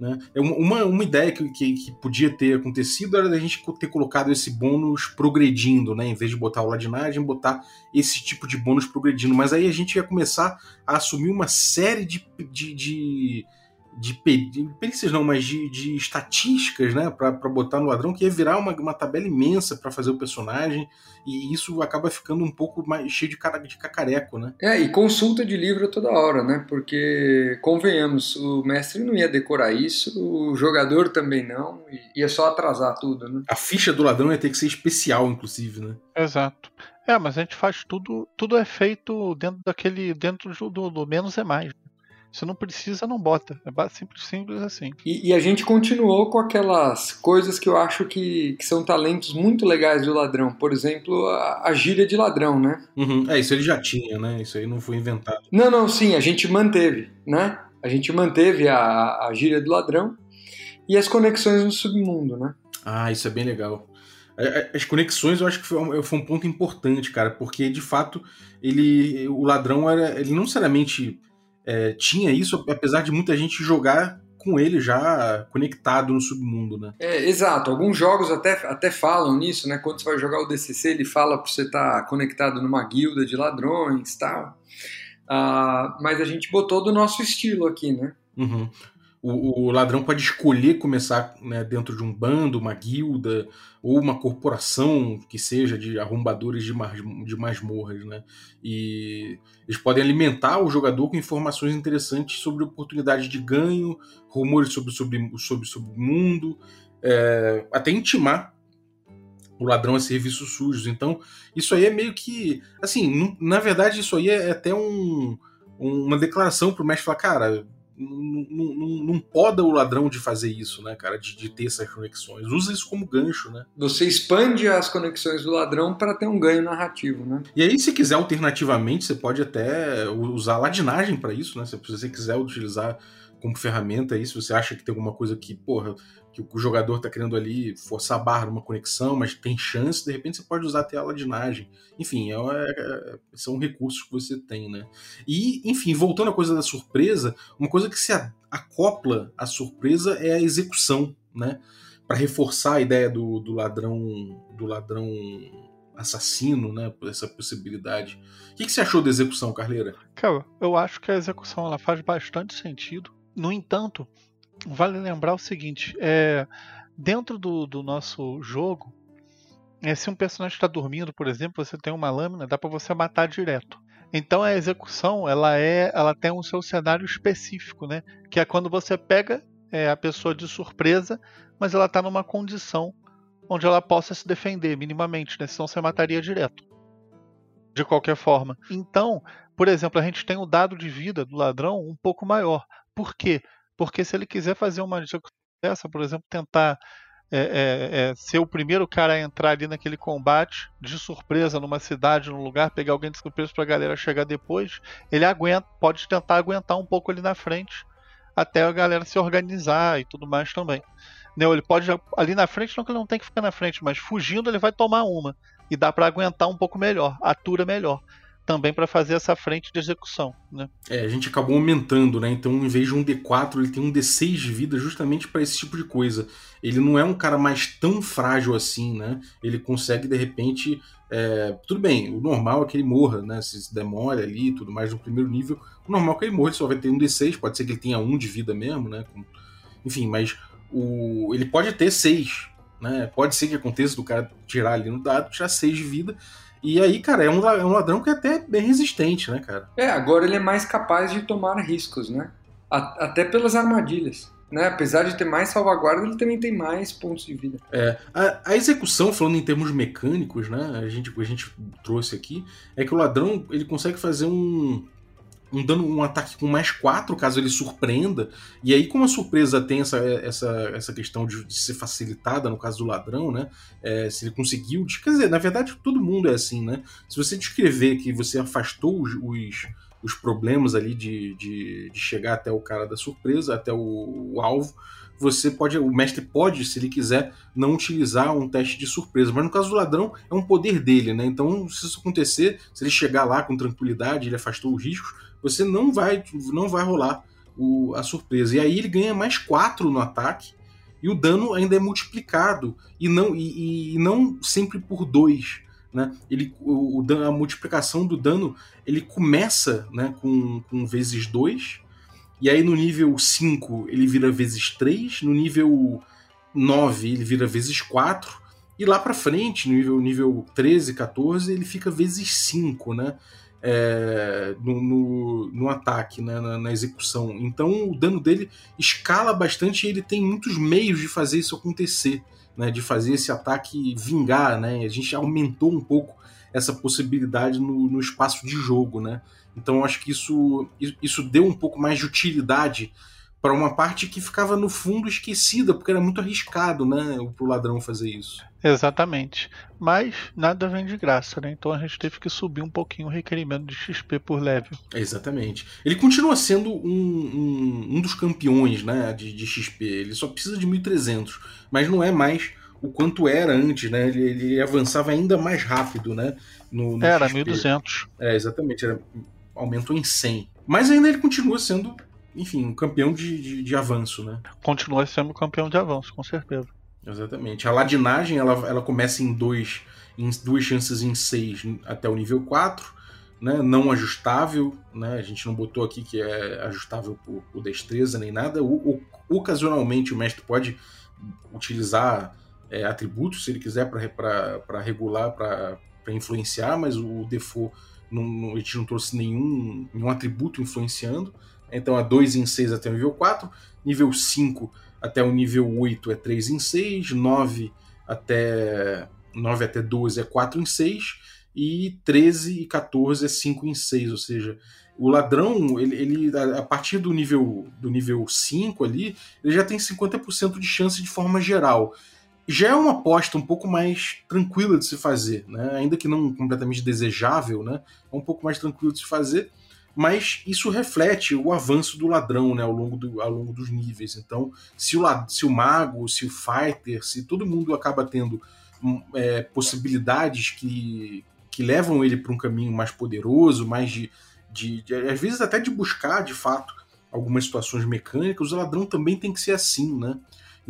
Né? É uma, uma ideia que, que, que, podia ter acontecido era a gente ter colocado esse bônus progredindo, né? Em vez de botar o ladinagem, botar esse tipo de bônus progredindo. Mas aí a gente ia começar a assumir uma série de, de, de de, perícias não, mas de, de estatísticas, né, para botar no ladrão, que ia virar uma, uma tabela imensa para fazer o personagem, e isso acaba ficando um pouco mais cheio de, cara, de cacareco, né? É, e consulta de livro toda hora, né, porque, convenhamos, o mestre não ia decorar isso, o jogador também não, ia só atrasar tudo, né? A ficha do ladrão ia ter que ser especial, inclusive, né? Exato. É, mas a gente faz tudo, tudo é feito dentro daquele, dentro do, do menos é mais. Se não precisa, não bota. É simples, simples assim. E, e, a gente continuou com aquelas coisas que eu acho que, que são talentos muito legais do ladrão. Por exemplo, a, a gíria de ladrão, né? Uhum. É, isso ele já tinha, né? Isso aí não foi inventado. Não, não, sim, a gente manteve, né? A gente manteve a, a gíria do ladrão e as conexões no submundo, né? Ah, isso é bem legal. É, é, as conexões eu acho que foi um, foi um ponto importante, cara, porque de fato ele, o ladrão era, ele não necessariamente é, tinha isso, apesar de muita gente jogar com ele já conectado no submundo, né? É, exato. Alguns jogos até, até falam nisso, né? Quando você vai jogar o DCC, ele fala para você estar tá conectado numa guilda de ladrões tal. Ah, mas a gente botou do nosso estilo aqui, né? Uhum. O, o, ladrão pode escolher começar né, dentro de um bando, uma guilda ou uma corporação que seja de arrombadores de, de masmorras, né? E eles podem alimentar o jogador com informações interessantes sobre oportunidades de ganho, rumores sobre sobre sobre, sobre o mundo, é, até intimar o ladrão a serviços sujos. Então isso aí é meio que, assim, na verdade isso aí é até um, uma declaração para o mestre falar, cara não, não, não poda o ladrão de fazer isso, né, cara? De, de, ter essas conexões. Usa isso como gancho, né? Você expande as conexões do ladrão para ter um ganho narrativo, né? E aí, se quiser alternativamente, você pode até usar ladinagem para isso, né? Se você quiser utilizar como ferramenta aí, se você acha que tem alguma coisa que, porra, que o jogador está querendo ali forçar a barra numa conexão, mas tem chance, de repente você pode usar até a ladinagem. Enfim, é, é, são recursos que você tem, né? E, enfim, voltando à coisa da surpresa, uma coisa que se acopla à surpresa é a execução, né? Para reforçar a ideia do, do ladrão do ladrão assassino, né? Essa possibilidade. O que, que você achou da execução, Carleira? Cara, eu acho que a execução ela faz bastante sentido. No entanto, vale lembrar o seguinte: é, dentro do, do nosso jogo, é, se um personagem está dormindo, por exemplo, você tem uma lâmina, dá para você matar direto. Então a execução ela é, ela tem um seu cenário específico, né? Que é quando você pega é, a pessoa de surpresa, mas ela está numa condição onde ela possa se defender minimamente, né? Senão você mataria direto. de qualquer forma. Então, por exemplo, a gente tem o dado de vida do ladrão um pouco maior. Por quê? Porque se ele quiser fazer uma dessa, por exemplo, tentar é, é, é, ser o primeiro cara a entrar ali naquele combate de surpresa numa cidade, num lugar, pegar alguém de surpresa pra galera chegar depois, ele aguenta, pode tentar aguentar um pouco ali na frente até a galera se organizar e tudo mais também. Né, ele pode ali na frente, não que ele não tem que ficar na frente, mas fugindo ele vai tomar uma e dá para aguentar um pouco melhor, atura melhor também para fazer essa frente de execução. Né? É, a gente acabou aumentando, né? Então, em vez de um D4, ele tem um D6 de vida justamente para esse tipo de coisa. Ele não é um cara mais tão frágil assim, né? Ele consegue, de repente. É... tudo bem, o normal é que ele morra, né? Se demora ali e tudo mais no primeiro nível. O normal é que ele morra, ele só vai ter um D6, pode ser que ele tenha um de vida mesmo, né? Enfim, mas o... ele pode ter seis. Né? Pode ser que aconteça do cara tirar ali no dado, tirar seis de vida e aí, cara, é um, é um ladrão que é até bem resistente, né, cara? É, agora ele é mais capaz de tomar riscos, né? A, até pelas armadilhas. Né? Apesar de ter mais salvaguarda, ele também tem mais pontos de vida. É, a, a, execução, falando em termos mecânicos, né? A gente, a gente trouxe aqui, é que o ladrão ele consegue fazer um, um dano, um ataque com mais 4, caso ele surpreenda. E aí, como a surpresa tem essa, essa, essa questão de, de ser facilitada, no caso do ladrão, né? É, se ele conseguiu. Quer dizer, na verdade, todo mundo é assim, né? Se você descrever que você afastou os, os, os problemas ali de, de, de, chegar até o cara da surpresa, até o, o alvo, você pode, o mestre pode, se ele quiser, não utilizar um teste de surpresa. Mas no caso do ladrão, é um poder dele, né? Então, se isso acontecer, se ele chegar lá com tranquilidade, ele afastou os riscos, você não vai, não vai rolar o, a surpresa. E aí ele ganha mais 4 no ataque, e o dano ainda é multiplicado, e não, e, e não sempre por 2. Né? Ele, o, o, a multiplicação do dano ele começa né, com, com vezes 2, e aí no nível 5 ele vira vezes 3, no nível 9 ele vira vezes 4, e lá para frente, no nível, nível 13, 14, ele fica vezes 5, né? É, no, no, no, ataque, né, na, na, execução. Então o dano dele escala bastante e ele tem muitos meios de fazer isso acontecer, né, de fazer esse ataque vingar. Né? A gente aumentou um pouco essa possibilidade no, no espaço de jogo. Né? Então acho que isso, isso deu um pouco mais de utilidade para uma parte que ficava no fundo esquecida, porque era muito arriscado, né, o ladrão fazer isso. Exatamente. Mas nada vem de graça, né? Então a gente teve que subir um pouquinho o requerimento de XP por level. Exatamente. Ele continua sendo um, um, um dos campeões né, de, de, XP. Ele só precisa de 1300, mas não é mais o quanto era antes, né? Ele, ele avançava ainda mais rápido, né? No, no era, XP. 1200. É, exatamente. Era, aumentou em 100. Mas ainda ele continua sendo enfim, um campeão de, de, de, avanço, né? Continua sendo campeão de avanço, com certeza. Exatamente. A ladinagem ela, ela começa em dois, em duas chances em seis até o nível 4, né? Não ajustável, né? A gente não botou aqui que é ajustável por, por destreza nem nada. O, o, ocasionalmente o mestre pode utilizar é, atributos se ele quiser para regular, para influenciar, mas o default não, não, a gente não trouxe nenhum, nenhum atributo influenciando. Então é 2 em 6 até o nível 4, nível 5 até o nível 8 é 3 em 6, 9 até 9 até 12 é 4 em 6 e 13 e 14 é 5 em 6, ou seja, o ladrão, ele, ele a partir do nível do nível 5 ali, ele já tem 50% de chance de forma geral. Já é uma aposta um pouco mais tranquila de se fazer, né? ainda que não completamente desejável, né? é um pouco mais tranquilo de se fazer, mas isso reflete o avanço do ladrão né, ao, longo do, ao longo dos níveis. Então, se o, se o mago, se o fighter, se todo mundo acaba tendo hum, é, possibilidades que, que levam ele para um caminho mais poderoso, mais de, de, de, às vezes até de buscar de fato algumas situações mecânicas, o ladrão também tem que ser assim, né?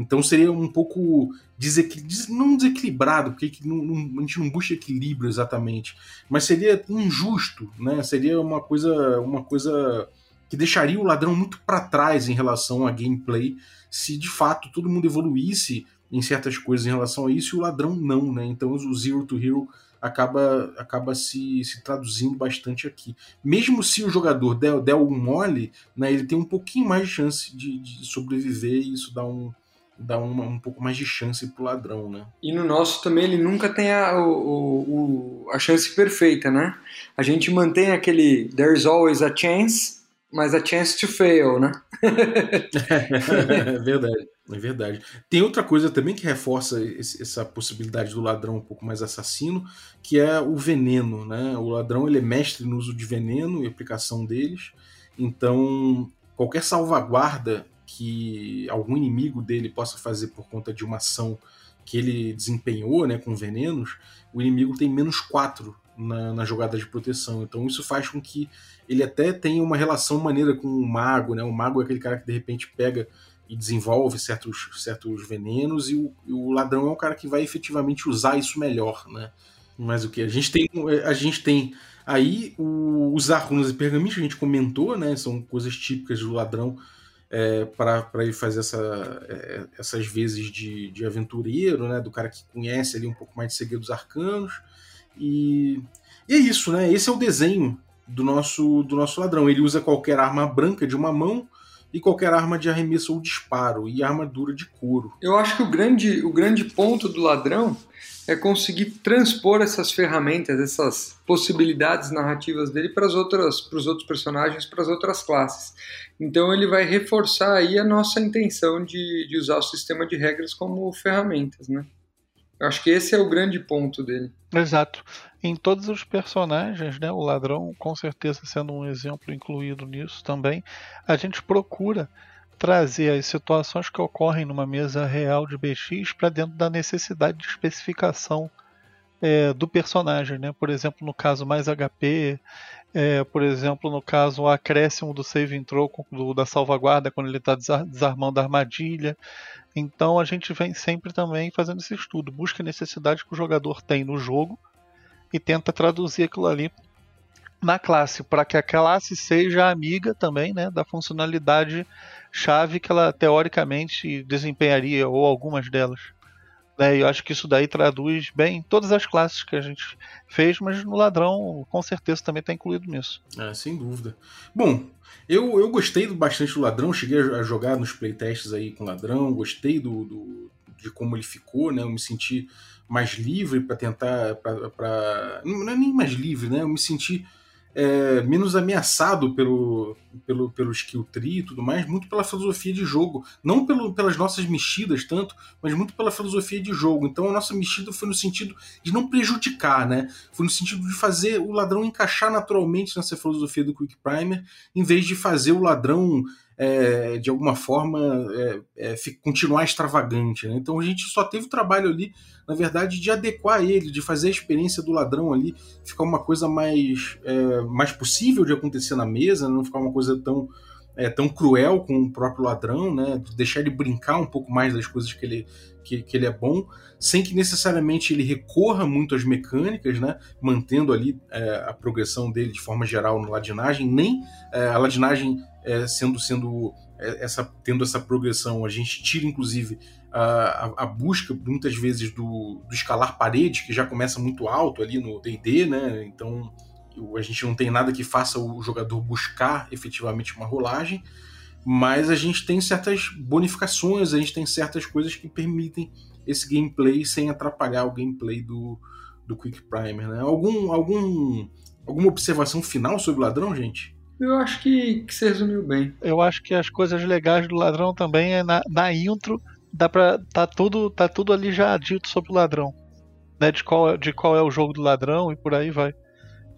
Então seria um pouco desequil... não desequilibrado, porque a gente não busca equilíbrio exatamente, mas seria injusto, né? Seria uma coisa, uma coisa que deixaria o ladrão muito para trás em relação a gameplay, se de fato todo mundo evoluísse em certas coisas em relação a isso e o ladrão não, né? Então o Zero to Hero acaba, acaba se, se traduzindo bastante aqui. Mesmo se o jogador der, der um mole, né, ele tem um pouquinho mais de chance de, de sobreviver e isso dá um, dá uma, um pouco mais de chance pro ladrão, né? E no nosso também ele nunca tem a, o, o, a chance perfeita, né? A gente mantém aquele there's always a chance, mas a chance to fail, né? é verdade, é verdade. Tem outra coisa também que reforça esse, essa possibilidade do ladrão um pouco mais assassino, que é o veneno, né? O ladrão ele é mestre no uso de veneno e aplicação deles, então qualquer salvaguarda que algum inimigo dele possa fazer por conta de uma ação que ele desempenhou né, com venenos, o inimigo tem menos 4 na, na, jogada de proteção. Então isso faz com que ele até tenha uma relação maneira com o mago. Né? O mago é aquele cara que de repente pega e desenvolve certos, certos venenos, e o, e o ladrão é o cara que vai efetivamente usar isso melhor. Né? Mas o que? A gente tem, a gente tem aí o, usar runas e pergaminhos, a gente comentou, né? São coisas típicas do ladrão é, para ele fazer essa, é, essas vezes de, de aventureiro, né? Do cara que conhece ali um pouco mais de segredos arcanos. E, e é isso, né? Esse é o desenho do nosso, do nosso ladrão. Ele usa qualquer arma branca de uma mão e qualquer arma de arremesso ou disparo e armadura de couro. Eu acho que o grande, o grande ponto do ladrão é conseguir transpor essas ferramentas, essas possibilidades narrativas dele para as outras, para os outros personagens, para as outras classes. Então ele vai reforçar aí a nossa intenção de, de usar o sistema de regras como ferramentas, né? Eu acho que esse é o grande ponto dele. Exato. Em todos os personagens, né, o ladrão com certeza sendo um exemplo incluído nisso também, a gente procura trazer as situações que ocorrem numa mesa real de BX para dentro da necessidade de especificação é, do personagem, né? Por exemplo, no caso mais HP, é, por exemplo, no caso o acréscimo do save intro do, da salvaguarda quando ele está desarmando a armadilha. Então a gente vem sempre também fazendo esse estudo, busca a necessidade que o jogador tem no jogo e tenta traduzir aquilo ali na classe, para que a classe seja amiga também né, da funcionalidade chave que ela teoricamente desempenharia, ou algumas delas. Né, eu acho que isso daí traduz bem todas as classes que a gente fez, mas no ladrão com certeza também está incluído nisso. É, sem dúvida. Bom, eu, eu gostei bastante do ladrão, cheguei a jogar nos playtests aí com ladrão, gostei do, do de como ele ficou, né? Eu me senti mais livre para tentar. Pra, não é nem mais livre, né? Eu me senti é, menos ameaçado pelo, pelo, pelo skill tree e tudo mais, muito pela filosofia de jogo. Não pelo, pelas nossas mexidas tanto, mas muito pela filosofia de jogo. Então a nossa mexida foi no sentido de não prejudicar, né? Foi no sentido de fazer o ladrão encaixar naturalmente nessa filosofia do Quick Primer, em vez de fazer o ladrão é, de alguma forma é, é, continuar extravagante. Né? Então a gente só teve o trabalho ali, na verdade, de adequar ele, de fazer a experiência do ladrão ali ficar uma coisa mais, é, mais possível de acontecer na mesa, não ficar uma coisa tão, é, tão cruel com o próprio ladrão, né? deixar ele brincar um pouco mais das coisas que ele, que, que ele é bom, sem que necessariamente ele recorra muito às mecânicas, né? mantendo ali é, a progressão dele de forma geral na ladinagem, nem a ladinagem é, sendo sendo é, essa tendo essa progressão a gente tira inclusive a, a, busca muitas vezes do, do escalar parede que já começa muito alto ali no D&D né? Então a gente não tem nada que faça o jogador buscar efetivamente uma rolagem mas a gente tem certas bonificações a gente tem certas coisas que permitem esse gameplay sem atrapalhar o gameplay do, do Quick Primer né? Algum algum alguma observação final sobre o ladrão gente eu acho que, que você resumiu bem. Eu acho que as coisas legais do ladrão também é na, na intro, dá pra. tá tudo, tá tudo ali já dito sobre o ladrão. Né, de, qual, de qual é o jogo do ladrão e por aí vai.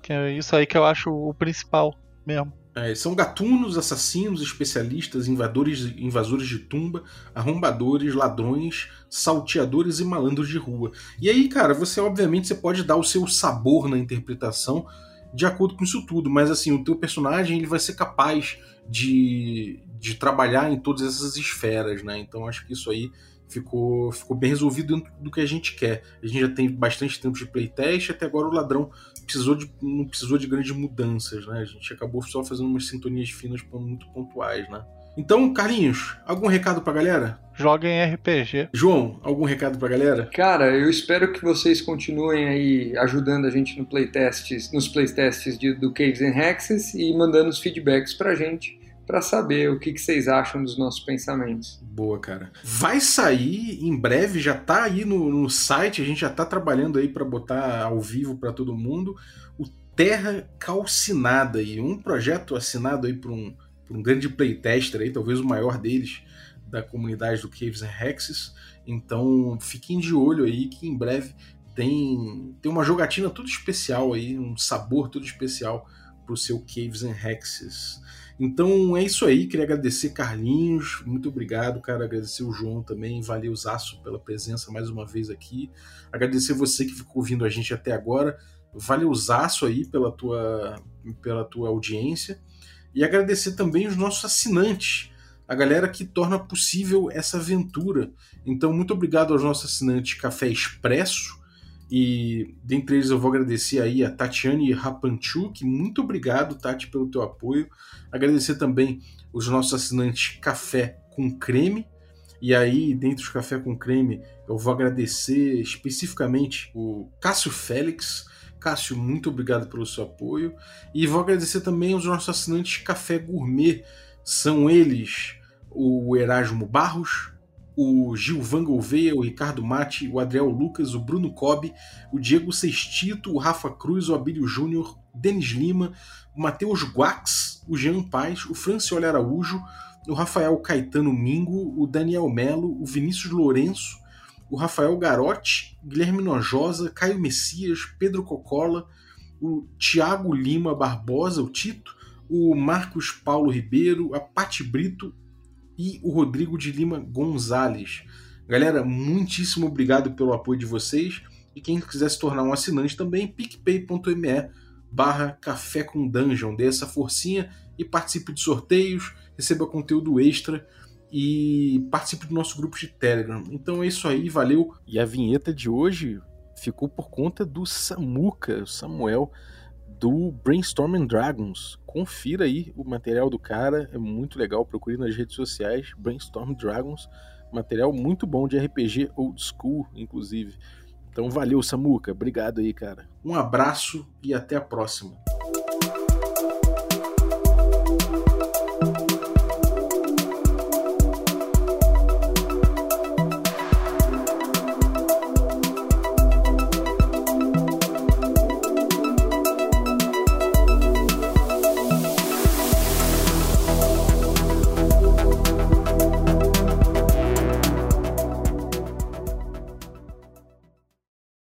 Que é isso aí que eu acho o principal mesmo. É, são gatunos, assassinos, especialistas, invadores, invasores de tumba, arrombadores, ladrões, salteadores e malandros de rua. E aí, cara, você obviamente você pode dar o seu sabor na interpretação de acordo com isso tudo, mas assim, o teu personagem ele vai ser capaz de, de trabalhar em todas essas esferas, né? Então acho que isso aí ficou, ficou bem resolvido dentro do que a gente quer. A gente já tem bastante tempo de playtest, até agora o ladrão precisou de, não precisou de grandes mudanças, né? A gente acabou só fazendo umas sintonias finas muito pontuais, né? Então, Carlinhos, algum recado pra galera? Joguem RPG. João, algum recado pra galera? Cara, eu espero que vocês continuem aí ajudando a gente no playtests, nos playtests de, do Caves and Hexes e mandando os feedbacks pra gente, para saber o que, que, vocês acham dos nossos pensamentos. Boa, cara. Vai sair em breve, já tá aí no, no site, a gente já tá trabalhando aí para botar ao vivo para todo mundo. O Terra Calcinada aí, um projeto assinado aí por um, um grande playtester aí, talvez o maior deles da comunidade do Caves and Hexes. Então fiquem de olho aí que em breve tem, tem uma jogatina tudo especial aí, um sabor tudo especial pro seu Caves and Hexes. Então é isso aí, queria agradecer Carlinhos, muito obrigado, cara, agradecer o João também, valeu Zaço pela presença mais uma vez aqui, agradecer você que ficou ouvindo a gente até agora, valeu Zaço aí pela tua, pela tua audiência, e agradecer também os nossos assinantes, a galera que torna possível essa aventura. Então, muito obrigado aos nossos assinantes Café Expresso, e dentre eles eu vou agradecer aí a Tatiane Rapanchuk, muito obrigado, Tati, pelo teu apoio. Agradecer também os nossos assinantes Café com Creme. E aí, dentre os Café com Creme, eu vou agradecer especificamente o Cássio Félix. Cássio, muito obrigado pelo seu apoio. E vou agradecer também os nossos assinantes Café Gourmet. São eles o Erasmo Barros, o Gilvan Gouveia, o Ricardo Mate, o Adriel Lucas, o Bruno Cobb, o Diego Sextito, o Rafa Cruz, o Abílio Júnior, Denis Lima, o Matheus Guax, o Jean Paz, o Francioli Araújo, o Rafael Caetano Mingo, o Daniel Melo, o Vinícius Lourenço, o Rafael Garotti, Guilherme Nojosa, Caio Messias, Pedro Cocola, o Tiago Lima Barbosa, o Tito, o Marcos Paulo Ribeiro, a Pati Brito, e o Rodrigo de Lima Gonzalez. Galera, muitíssimo obrigado pelo apoio de vocês. E quem quiser se tornar um assinante também, picpay.me barra café com dungeon. Dê essa forcinha e participe de sorteios, receba conteúdo extra e participe do nosso grupo de Telegram. Então é isso aí, valeu. E a vinheta de hoje ficou por conta do Samuca, Samuel, do Brainstorming Dragons. Confira aí o material do cara, é muito legal. Procure nas redes sociais Brainstorm Dragons, material muito bom de RPG old school, inclusive. Então valeu, Samuca. Obrigado aí, cara. Um abraço e até a próxima.